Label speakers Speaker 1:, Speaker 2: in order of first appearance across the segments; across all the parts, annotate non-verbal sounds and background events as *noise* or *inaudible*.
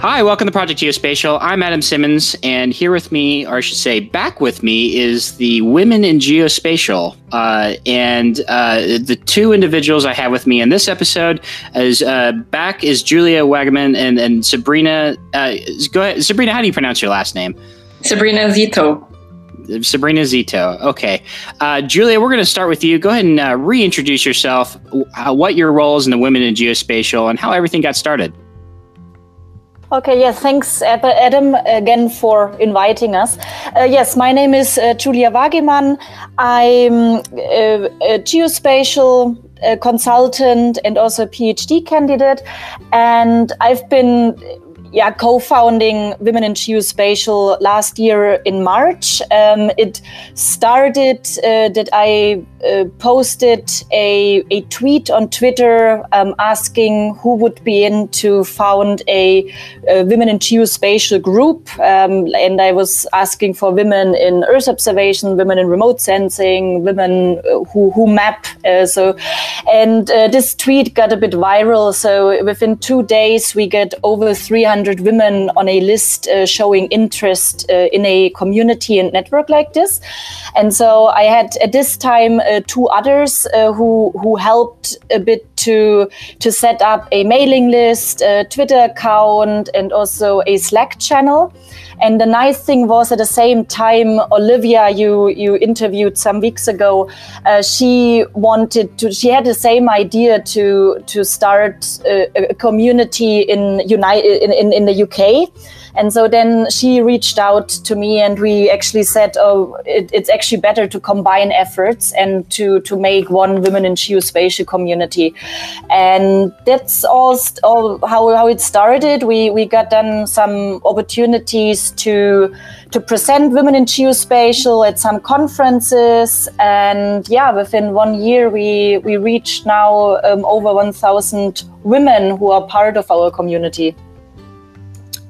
Speaker 1: Hi, welcome to Project Geospatial. I'm Adam Simmons, and here with me, or I should say, back with me, is the Women in Geospatial. Uh, and uh, the two individuals I have with me in this episode is uh, back is Julia Wagemann and, and Sabrina. Uh, go ahead, Sabrina. How do you pronounce your last name?
Speaker 2: Sabrina Szeto.
Speaker 1: Sabrina Szeto. Okay. Uh, Julia, we're going to start with you. Go ahead and uh, reintroduce yourself, what your role is in the Women in Geospatial, and how everything got started.
Speaker 3: Okay, yes, thanks, Adam, again for inviting us. Uh, yes, my name is uh, Julia Wagemann. I'm uh, a geospatial uh, consultant and also a PhD candidate. And I've been yeah, co-founding Women in Geospatial last year in March. Um, it started uh, that I uh, posted a, a tweet on Twitter um, asking who would be in to found a, a Women in Geospatial group. Um, and I was asking for women in Earth observation, women in remote sensing, women uh, who, who map. Uh, so, and uh, this tweet got a bit viral. So within two days, we get over 300 100 women on a list uh, showing interest uh, in a community and network like this. And so I had at this time uh, two others uh, who who helped a bit to to set up a mailing list, a Twitter account, and also a Slack channel. And the nice thing was at the same time, Olivia, you you interviewed some weeks ago, uh, she wanted to. She had the same idea to to start a, a community in United in, in, in the UK. And so then she reached out to me, and we actually said, "Oh, it, it's actually better to combine efforts and to to make one women in geospatial community." And that's all, all how how it started. We we got then some opportunities to to present women in geospatial at some conferences, and yeah, within one year we we reached now um, over 1,000 women who are part of our community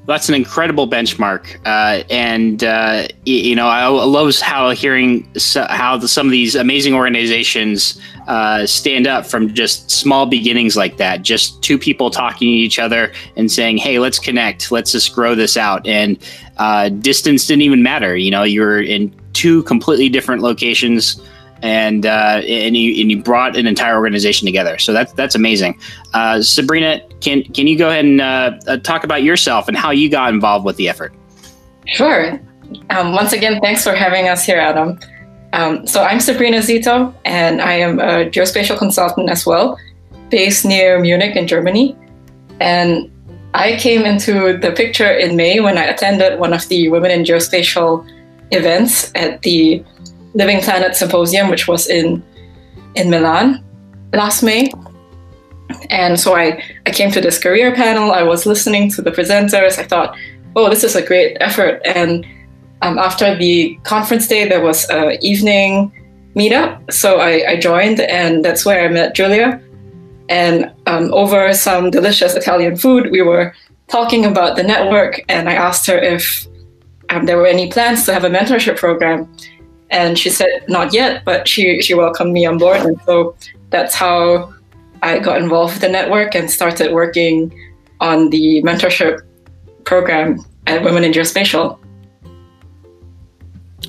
Speaker 1: that's an incredible benchmark, uh, and uh, you know I love how hearing how the, some of these amazing organizations uh, stand up from just small beginnings like that. Just two people talking to each other and saying, "Hey, let's connect. Let's just grow this out." And uh, distance didn't even matter. You know, you're in two completely different locations and uh, and you and you brought an entire organization together. So that's that's amazing. Uh, Sabrina, can can you go ahead and uh, uh, talk about yourself and how you got involved with the effort?
Speaker 2: Sure. Um, once again, thanks for having us here, Adam. Um, so I'm Sabrina Szeto, and I am a geospatial consultant as well, based near Munich in Germany. And I came into the picture in May when I attended one of the Women in Geospatial events at the Living Planet Symposium, which was in in Milan last May. And so I, I came to this career panel. I was listening to the presenters. I thought, oh, this is a great effort. And um, after the conference day, there was an evening meetup. So I, I, joined, and that's where I met Julia. And um, over some delicious Italian food, we were talking about the network. And I asked her if um, there were any plans to have a mentorship program. And she said, not yet, but she, she welcomed me on board. And so that's how I got involved with the network and started working on the mentorship program at Women in Geospatial.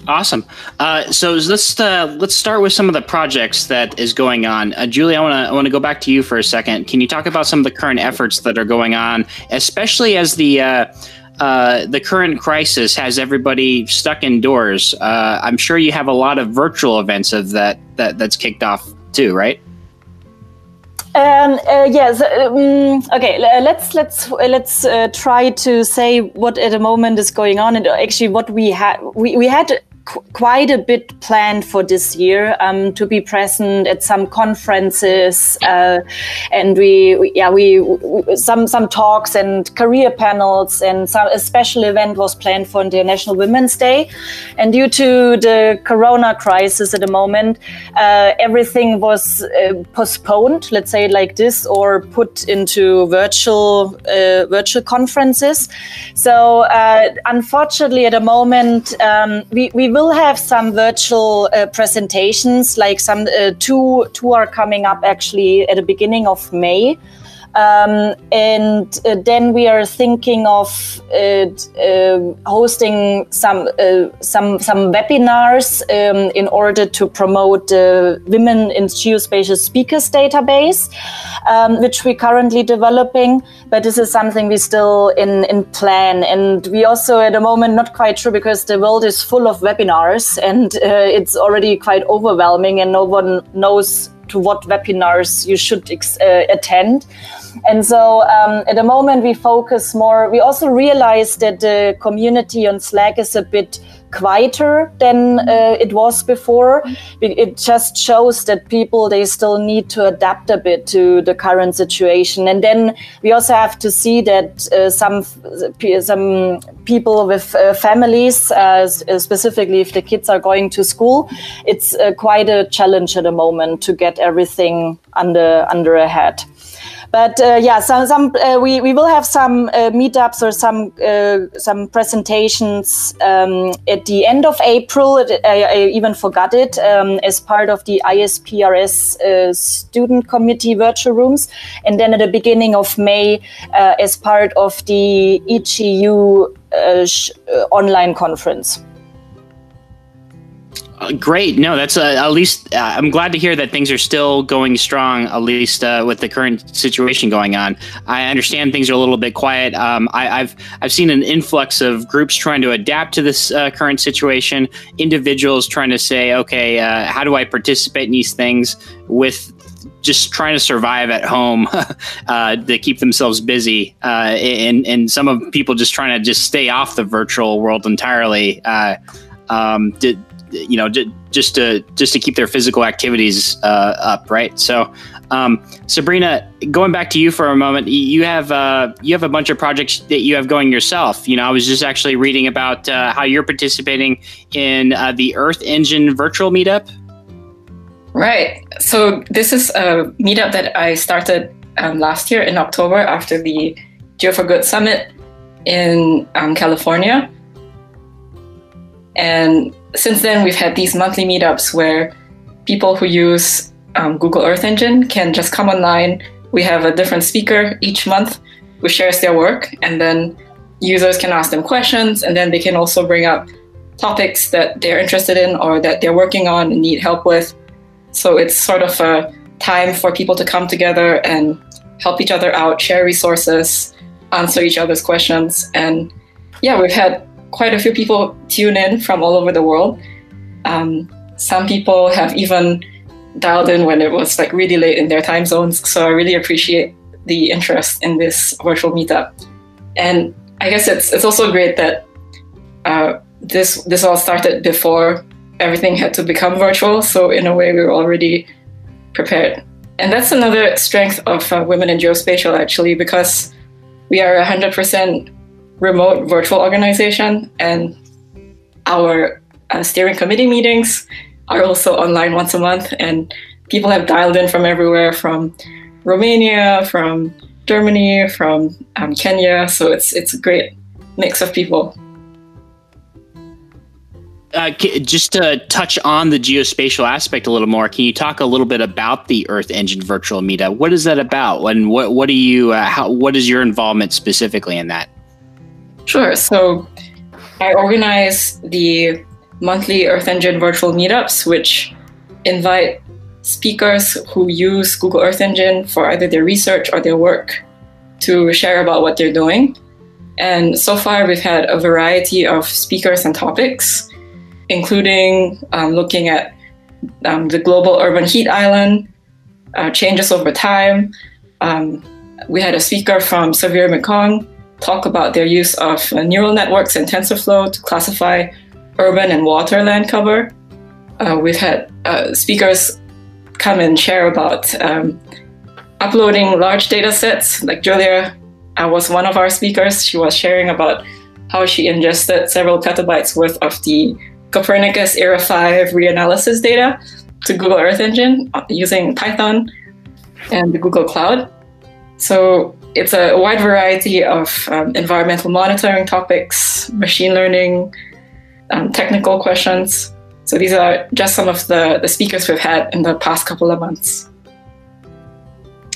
Speaker 1: Awesome. Uh, so let's uh, let's start with some of the projects that is going on. Uh, Julie, I want to I want to go back to you for a second. Can you talk about some of the current efforts that are going on, especially as the uh, the current crisis has everybody stuck indoors. Uh, I'm sure you have a lot of virtual events of that, that that's kicked off too, right?
Speaker 3: Um, uh, yes. Um, okay. Let's let's let's uh, try to say what at the moment is going on, and actually what we had we, we had qu- quite a bit planned for this year um, to be present at some conferences, uh, and we, we, yeah we, we, some some talks and career panels, and some a special event was planned for International Women's Day, and due to the Corona crisis at the moment, uh, everything was uh, postponed. Let's say like this, or put into virtual uh, virtual conferences. So uh, unfortunately, at the moment, um, we we will have some virtual uh, presentations, like some uh, two two are coming up actually at the beginning of May. Um, and uh, then we are thinking of uh, uh, hosting some uh, some some webinars um, in order to promote the Women in Geospatial Speakers database, um, which we're currently developing. But this is something we still in in plan, and we also at the moment not quite sure because the world is full of webinars and uh, it's already quite overwhelming, and no one knows to what webinars you should ex- uh, attend. And so um, at the moment, we focus more. We also realize that the community on Slack is a bit quieter than uh, it was before. It just shows that people they still need to adapt a bit to the current situation. And then we also have to see that uh, some some people with uh, families, uh, specifically if the kids are going to school, it's uh, quite a challenge at the moment to get everything under under a head. But uh, yeah, some, some uh, we, we will have some uh, meetups or some uh, some presentations um, at the end of April. I, I even forgot it um, as part of the ISPRS uh, student committee virtual rooms, and then at the beginning of May as part of the EGU online conference.
Speaker 1: Uh, great. No, that's uh, at least uh, I'm glad to hear that things are still going strong, at least uh, with the current situation going on. I understand things are a little bit quiet. Um, I, have I've seen an influx of groups trying to adapt to this uh, current situation. Individuals trying to say, okay, uh, how do I participate in these things with just trying to survive at home *laughs* uh, to keep themselves busy, uh, and and some of people just trying to just stay off the virtual world entirely. Uh, um, did, you know, just to just to keep their physical activities uh, up, right? So, um, Sabrina, going back to you for a moment, you have uh, you have a bunch of projects that you have going yourself. You know, I was just actually reading about uh, how you're participating in uh, the Earth Engine virtual meetup.
Speaker 2: Right. So this is a meetup that I started um, last year in October after the Geo for Good summit in um, California. And since then, we've had these monthly meetups where people who use um, Google Earth Engine can just come online. We have a different speaker each month who shares their work, and then users can ask them questions, and then they can also bring up topics that they're interested in or that they're working on and need help with. So it's sort of a time for people to come together and help each other out, share resources, answer each other's questions. And yeah, we've had quite a few people tune in from all over the world. Um, some people have even dialed in when it was like really late in their time zones. So I really appreciate the interest in this virtual meetup. And I guess it's it's also great that uh, this this all started before everything had to become virtual. So in a way, we were already prepared. And that's another strength of uh, Women in Geospatial, actually, because we are 100% remote virtual organization, and our uh, steering committee meetings are also online once a month. And people have dialed in from everywhere, from Romania, from Germany, from um, Kenya. So it's it's a great mix of people.
Speaker 1: Uh, just to touch on the geospatial aspect a little more, can you talk a little bit about the Earth Engine Virtual Meetup? What is that about, and what what do you uh, how what is your involvement specifically in that?
Speaker 2: Sure. So I organize the monthly Earth Engine virtual meetups, which invite speakers who use Google Earth Engine for either their research or their work to share about what they're doing. And so far, we've had a variety of speakers and topics, including um, looking at um, the global urban heat island, uh, changes over time. Um, we had a speaker from Xavier McCong talk about their use of uh, neural networks and TensorFlow to classify urban and water land cover. Uh, we've had uh, speakers come and share about um, uploading large data sets. Like Julia I was one of our speakers. She was sharing about how she ingested several petabytes worth of the Copernicus ERA5 reanalysis data to Google Earth Engine uh, using Python and the Google Cloud. So it's a wide variety of um, environmental monitoring topics, machine learning, um, technical questions. So these are just some of the, the speakers we've had in the past couple of months.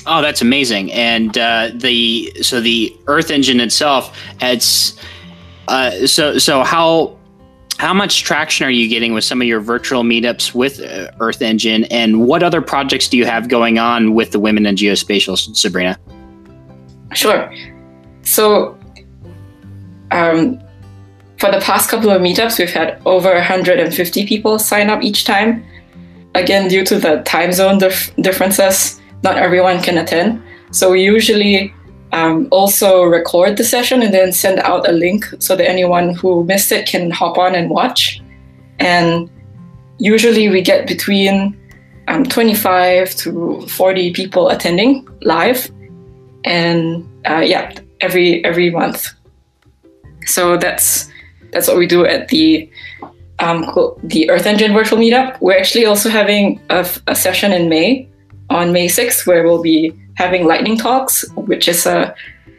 Speaker 1: Oh, that's amazing! And uh, the so the Earth Engine itself, it's uh, so so how how much traction are you getting with some of your virtual meetups with uh, Earth Engine, and what other projects do you have going on with the Women in Geospatial, Sabrina?
Speaker 2: Sure. So, um, for the past couple of meetups, we've had over 150 people sign up each time. Again, due to the time zone dif- differences, not everyone can attend. So we usually um, also record the session and then send out a link so that anyone who missed it can hop on and watch. And usually we get between um, 25 to 40 people attending live, and uh, yeah, every every month. So that's that's what we do at the um, the Earth Engine virtual meetup. We're actually also having a, a session in May on May 6th where we'll be having lightning talks, which is a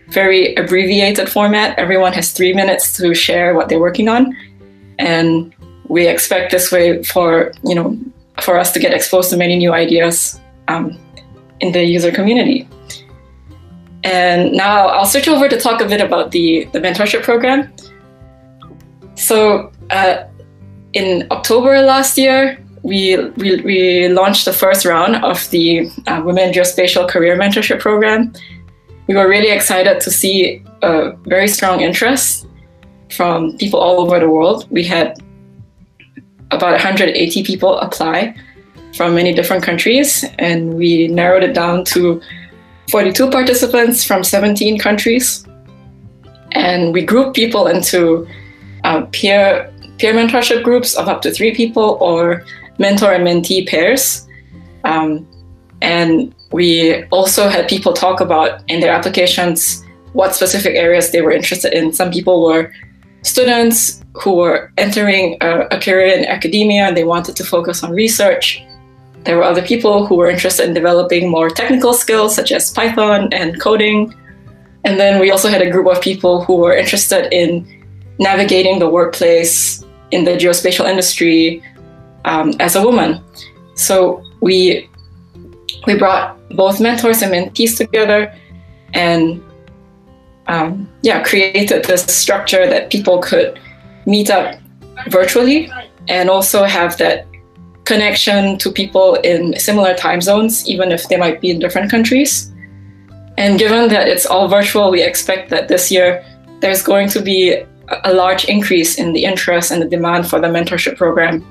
Speaker 2: very abbreviated format. Everyone has three minutes to share what they're working on. And we expect this way for, you know, for us to get exposed to many new ideas um, in the user community. And now I'll switch over to talk a bit about the, the mentorship program. So uh, in October last year, we, we, we launched the first round of the uh, Women Geospatial Career Mentorship Program. We were really excited to see a very strong interest from people all over the world. We had about 180 people apply from many different countries, and we narrowed it down to 42 participants from 17 countries. And we grouped people into uh, peer peer mentorship groups of up to three people or mentor and mentee pairs. Um, and we also had people talk about in their applications what specific areas they were interested in. Some people were students who were entering a, a career in academia and they wanted to focus on research. There were other people who were interested in developing more technical skills such as Python and coding. And then we also had a group of people who were interested in navigating the workplace in the geospatial industry, um, as a woman. So we we brought both mentors and mentees together, and um, yeah, created this structure that people could meet up virtually and also have that connection to people in similar time zones, even if they might be in different countries. And given that it's all virtual, we expect that this year there's going to be a large increase in the interest and the demand for the mentorship program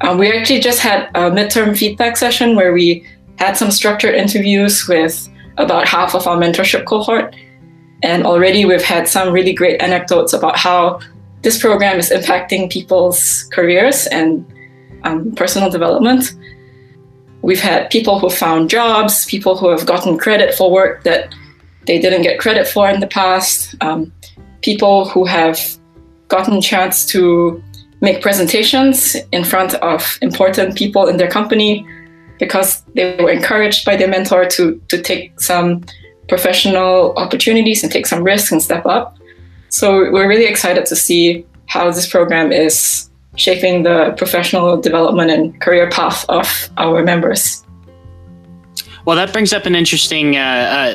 Speaker 2: um, we actually just had a midterm feedback session where we had some structured interviews with about half of our mentorship cohort. And already we've had some really great anecdotes about how this program is impacting people's careers and um, personal development. We've had people who found jobs, people who have gotten credit for work that they didn't get credit for in the past, um, people who have gotten a chance to make presentations in front of important people in their company because they were encouraged by their mentor to, to take some professional opportunities and take some risks and step up. So we're really excited to see how this program is shaping the professional development and career path of our members.
Speaker 1: Well, that brings up an interesting uh,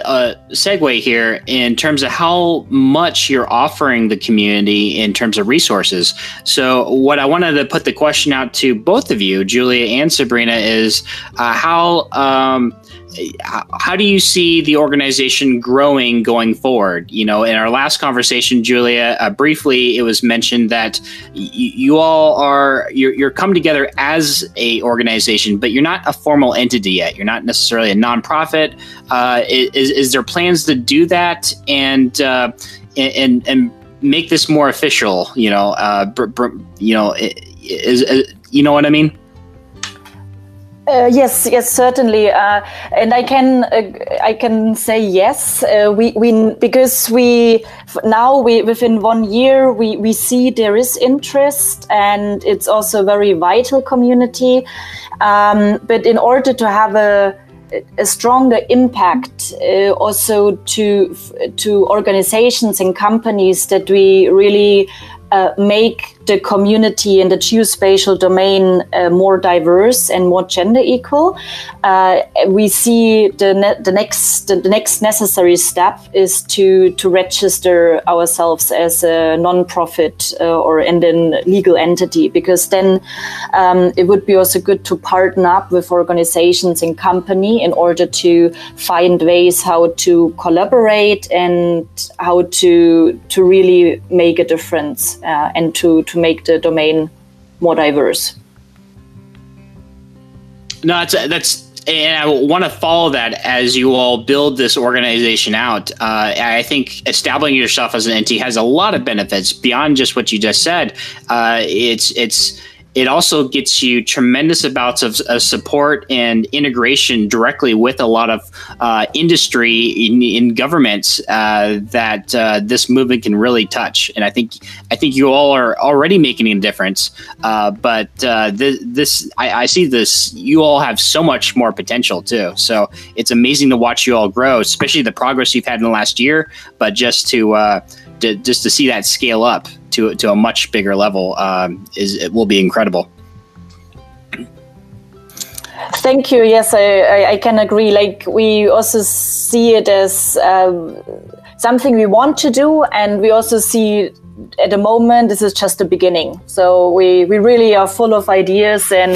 Speaker 1: uh, uh, segue here in terms of how much you're offering the community in terms of resources. So, what I wanted to put the question out to both of you, Julia and Sabrina, is uh, how um, how do you see the organization growing going forward? You know, in our last conversation, Julia, uh, briefly, it was mentioned that y- you all are you're, you're come together as a organization, but you're not a formal entity yet. You're not necessarily a nonprofit. Uh, is, is there plans to do that and uh, and and make this more official? You know, uh, br- br- you know, is, is you know what I mean?
Speaker 3: Uh, yes, yes, certainly, uh, and I can uh, I can say yes. Uh, we we because we now we within one year we we see there is interest and it's also a very vital community. Um, but in order to have a a stronger impact uh, also to to organizations and companies that we really uh, make the community in the geospatial domain uh, more diverse and more gender equal. Uh, we see the, ne- the next the, the, next necessary step is to to register ourselves as a non-profit uh, or and then legal entity because then um, it would be also good to partner up with organizations and company in order to find ways how to collaborate and how to to really make a difference uh, and to to make the domain more diverse.
Speaker 1: No, that's that's and I want to follow that as you all build this organization out. Uh, I think establishing yourself as an entity has a lot of benefits beyond just what you just said. Uh, it's it's it also gets you tremendous amounts of, of support and integration directly with a lot of uh, industry in, in governments uh, that uh, this movement can really touch. And I think I think you all are already making a difference. Uh, but uh, th- this, I, I, see this. You all have so much more potential too. So it's amazing to watch you all grow, especially the progress you've had in the last year. But just to, uh, to just to see that scale up to to a much bigger level um, is it will be incredible.
Speaker 3: Thank you. Yes, I, I, can agree. Like we also see it as um, something we want to do, and we also see at the moment this is just the beginning. So we we really are full of ideas and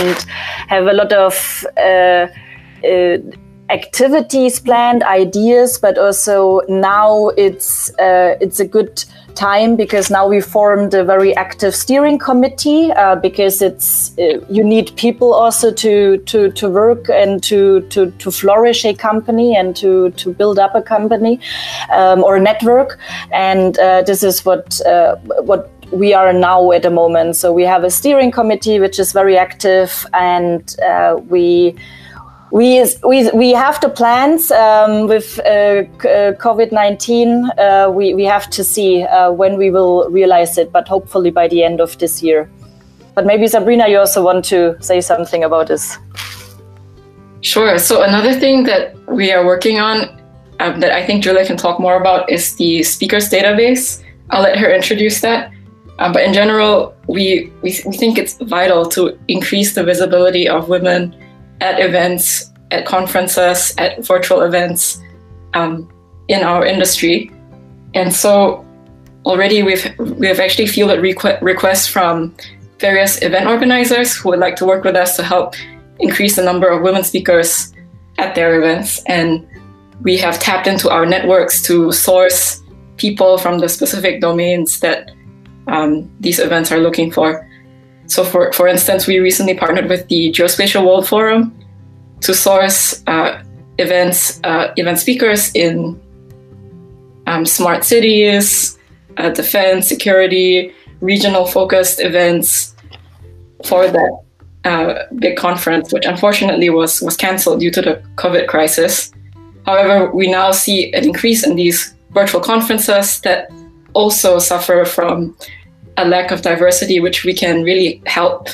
Speaker 3: have a lot of. Uh, uh, activities planned ideas but also now it's uh, it's a good time because now we formed a very active steering committee uh, because it's uh, you need people also to to to work and to to to flourish a company and to to build up a company um, or a network. And uh, this is what uh, what we are now at the moment. So we have a steering committee which is very active and uh, we we we have the plans um, with uh, uh COVID nineteen. Uh, we we have to see uh, when we will realize it, but hopefully by the end of this year. But maybe Sabrina, you also want to say something about this.
Speaker 2: Sure. So another thing that we are working on um, that I think Julia can talk more about is the speakers database. I'll let her introduce that. Um, but in general, we, we we think it's vital to increase the visibility of women at events, at conferences, at virtual events um, in our industry. And so already we've we've actually fielded requ- requests from various event organizers who would like to work with us to help increase the number of women speakers at their events. And we have tapped into our networks to source people from the specific domains that um, these events are looking for. So, for, for instance, we recently partnered with the Geospatial World Forum to source uh, events, uh, event speakers in um, smart cities, uh, defense, security, regional focused events for that uh, big conference, which unfortunately was, was canceled due to the COVID crisis. However, we now see an increase in these virtual conferences that also suffer from a lack of diversity, which we can really help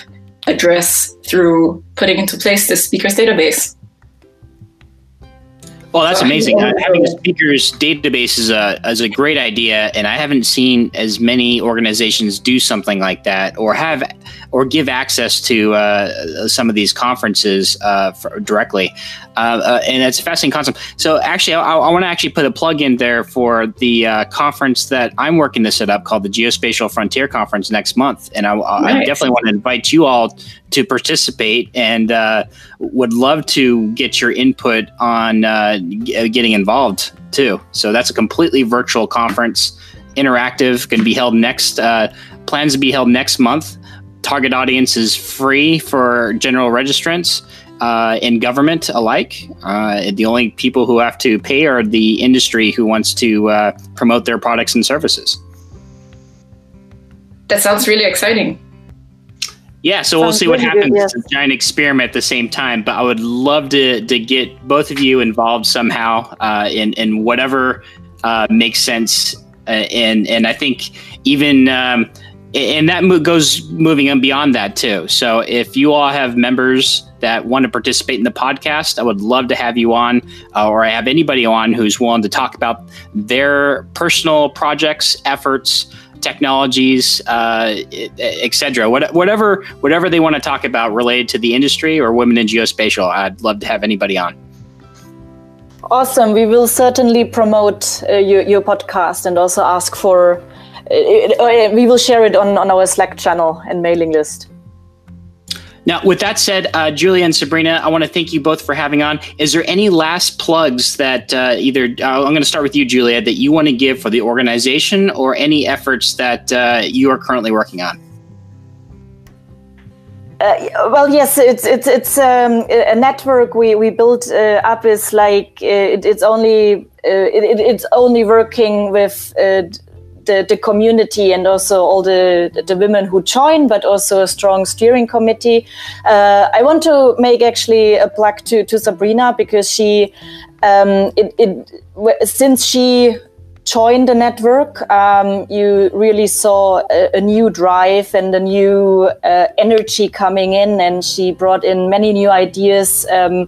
Speaker 2: address through putting into place this speakers database.
Speaker 1: Well, that's amazing. Uh, having a speakers database is a is a great idea, and I haven't seen as many organizations do something like that, or have, or give access to uh, some of these conferences uh, directly. Uh, uh, and it's a fascinating concept. So, actually, I, I want to actually put a plug in there for the uh, conference that I'm working to set up called the Geospatial Frontier Conference next month, and I, nice. I definitely want to invite you all to participate, and would love to get your input on uh, getting involved too. So that's a completely virtual conference, interactive, going to be held next, uh, plans to be held next month. Target audience is free for general registrants uh, in government alike. Uh, the only people who have to pay are the industry who wants to uh, promote their products and services.
Speaker 2: That sounds really exciting.
Speaker 1: Yeah, so we'll see what happens. Good, yes. It's a giant experiment at the same time, but I would love to to get both of you involved somehow uh, in in whatever uh, makes sense. Uh, and and I think even um, and that goes moving on beyond that too. So if you all have members that want to participate in the podcast, I would love to have you on, uh, or I have anybody on who's willing to talk about their personal projects, efforts technologies, uh, etc. What, whatever whatever they want to talk about related to the industry or women in geospatial, I'd love to have anybody on.
Speaker 3: Awesome. We will certainly promote uh, your, your podcast and also ask for. Uh, uh, we will share it on, on our Slack channel and mailing list.
Speaker 1: Now, with that said, uh, Julia and Sabrina, I want to thank you both for having on. Is there any last plugs that uh, either uh, I'm going to start with you, Julia, that you want to give for the organization or any efforts that uh, you are currently working on?
Speaker 3: Uh, well, yes, it's it's it's um, a network we we built uh, up is like it, it's only it, it's only working with the, the community and also all the, the women who join, but also a strong steering committee. Uh, I want to make actually a plug to, to Sabrina because she, um, it, it, since she joined the network, um, you really saw a, a, new drive and a new uh, energy coming in, and she brought in many new ideas um,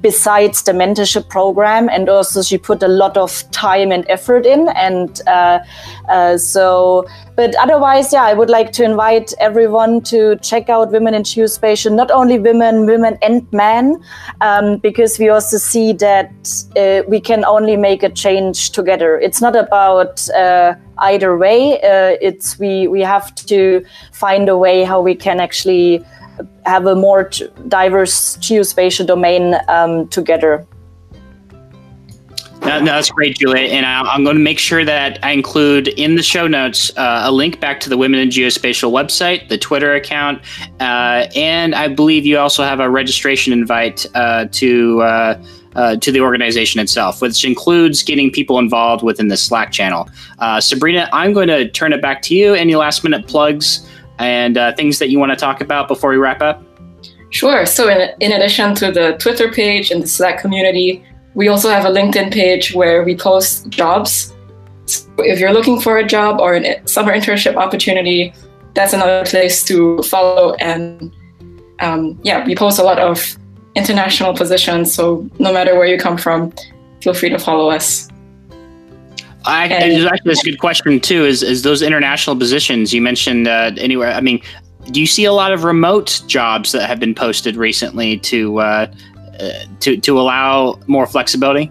Speaker 3: besides the mentorship program, and also she put a lot of time and effort in, and uh, uh, so but otherwise, yeah, I would like to invite everyone to check out Women in Geospatial, not only women, women and men, um, because we also see that uh, we can only make a change together. It's not about uh, either way. Uh, it's we we have to find a way how we can actually have a more diverse geospatial domain um, together.
Speaker 1: No, no, that's great, Julia. And I, am going to make sure that I include in the show notes uh, a link back to the Women in Geospatial website, the Twitter account, uh, and I believe you also have a registration invite uh, to. Uh, uh, to the organization itself, which includes getting people involved within the Slack channel. Uh, Sabrina, I'm going to turn it back to you. Any last minute plugs and things that you want to talk about before we wrap up?
Speaker 2: Sure. So, in, in addition to the Twitter page and the Slack community, we also have a LinkedIn page where we post jobs. So if you're looking for a job or a summer internship opportunity, that's another place to follow. And um, yeah, we post a lot of international positions. So no matter where you come from, feel free to follow us.
Speaker 1: I, and, actually, that's a good question too. Is is those international positions you mentioned uh, anywhere? I mean, do you see a lot of remote jobs that have been posted recently to uh, uh, to to allow more flexibility?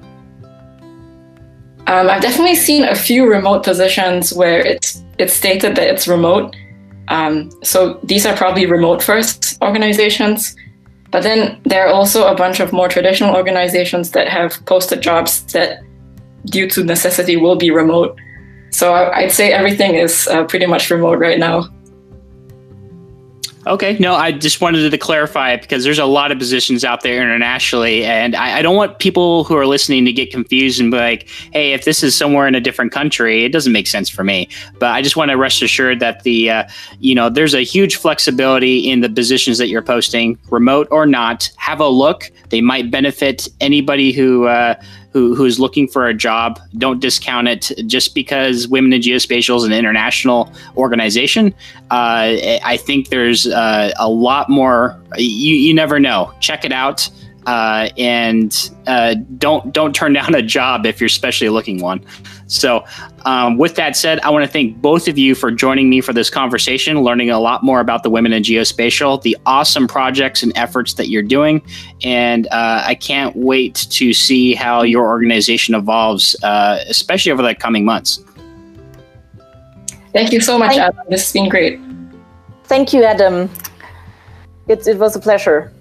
Speaker 2: Um, I've definitely seen a few remote positions where it's it's stated that it's remote. Um, so these are probably remote first organizations. But then there are also a bunch of more traditional organizations that have posted jobs that, due to necessity, will be remote. So I'd say everything is uh, pretty much remote right now.
Speaker 1: Okay, no, I just wanted to clarify it because there's a lot of positions out there internationally, and I, I, don't want people who are listening to get confused and be like, "Hey, if this is somewhere in a different country, it doesn't make sense for me." But I just want to rest assured that the, uh, you know, there's a huge flexibility in the positions that you're posting, remote or not. Have a look; they might benefit anybody who. Uh, who who's looking for a job. Don't discount it just because Women in Geospatial is an international organization. Uh, I think there's uh, a lot more. You you never know. Check it out. Uh, and uh, don't don't turn down a job if you're especially looking one. So, um, with that said, I want to thank both of you for joining me for this conversation, learning a lot more about the women in geospatial, the awesome projects and efforts that you're doing, and uh, I can't wait to see how your organization evolves, uh, especially over the coming months.
Speaker 2: Thank you so much, Adam. This has been great.
Speaker 3: Thank you, Adam. It, it was a pleasure.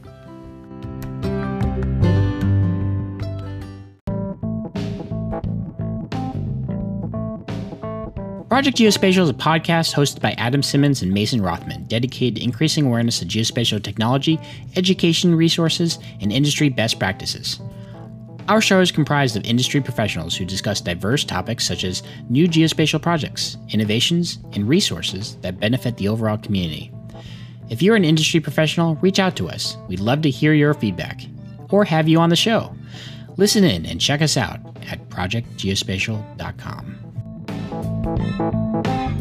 Speaker 4: Project Geospatial is a podcast hosted by Adam Simmons and Mason Rothman, dedicated to increasing awareness of geospatial technology, education resources, and industry best practices. Our show is comprised of industry professionals who discuss diverse topics such as new geospatial projects, innovations, and resources that benefit the overall community. If you're an industry professional, reach out to us. We'd love to hear your feedback or have you on the show. Listen in and check us out at projectgeospatial.com. Thank you.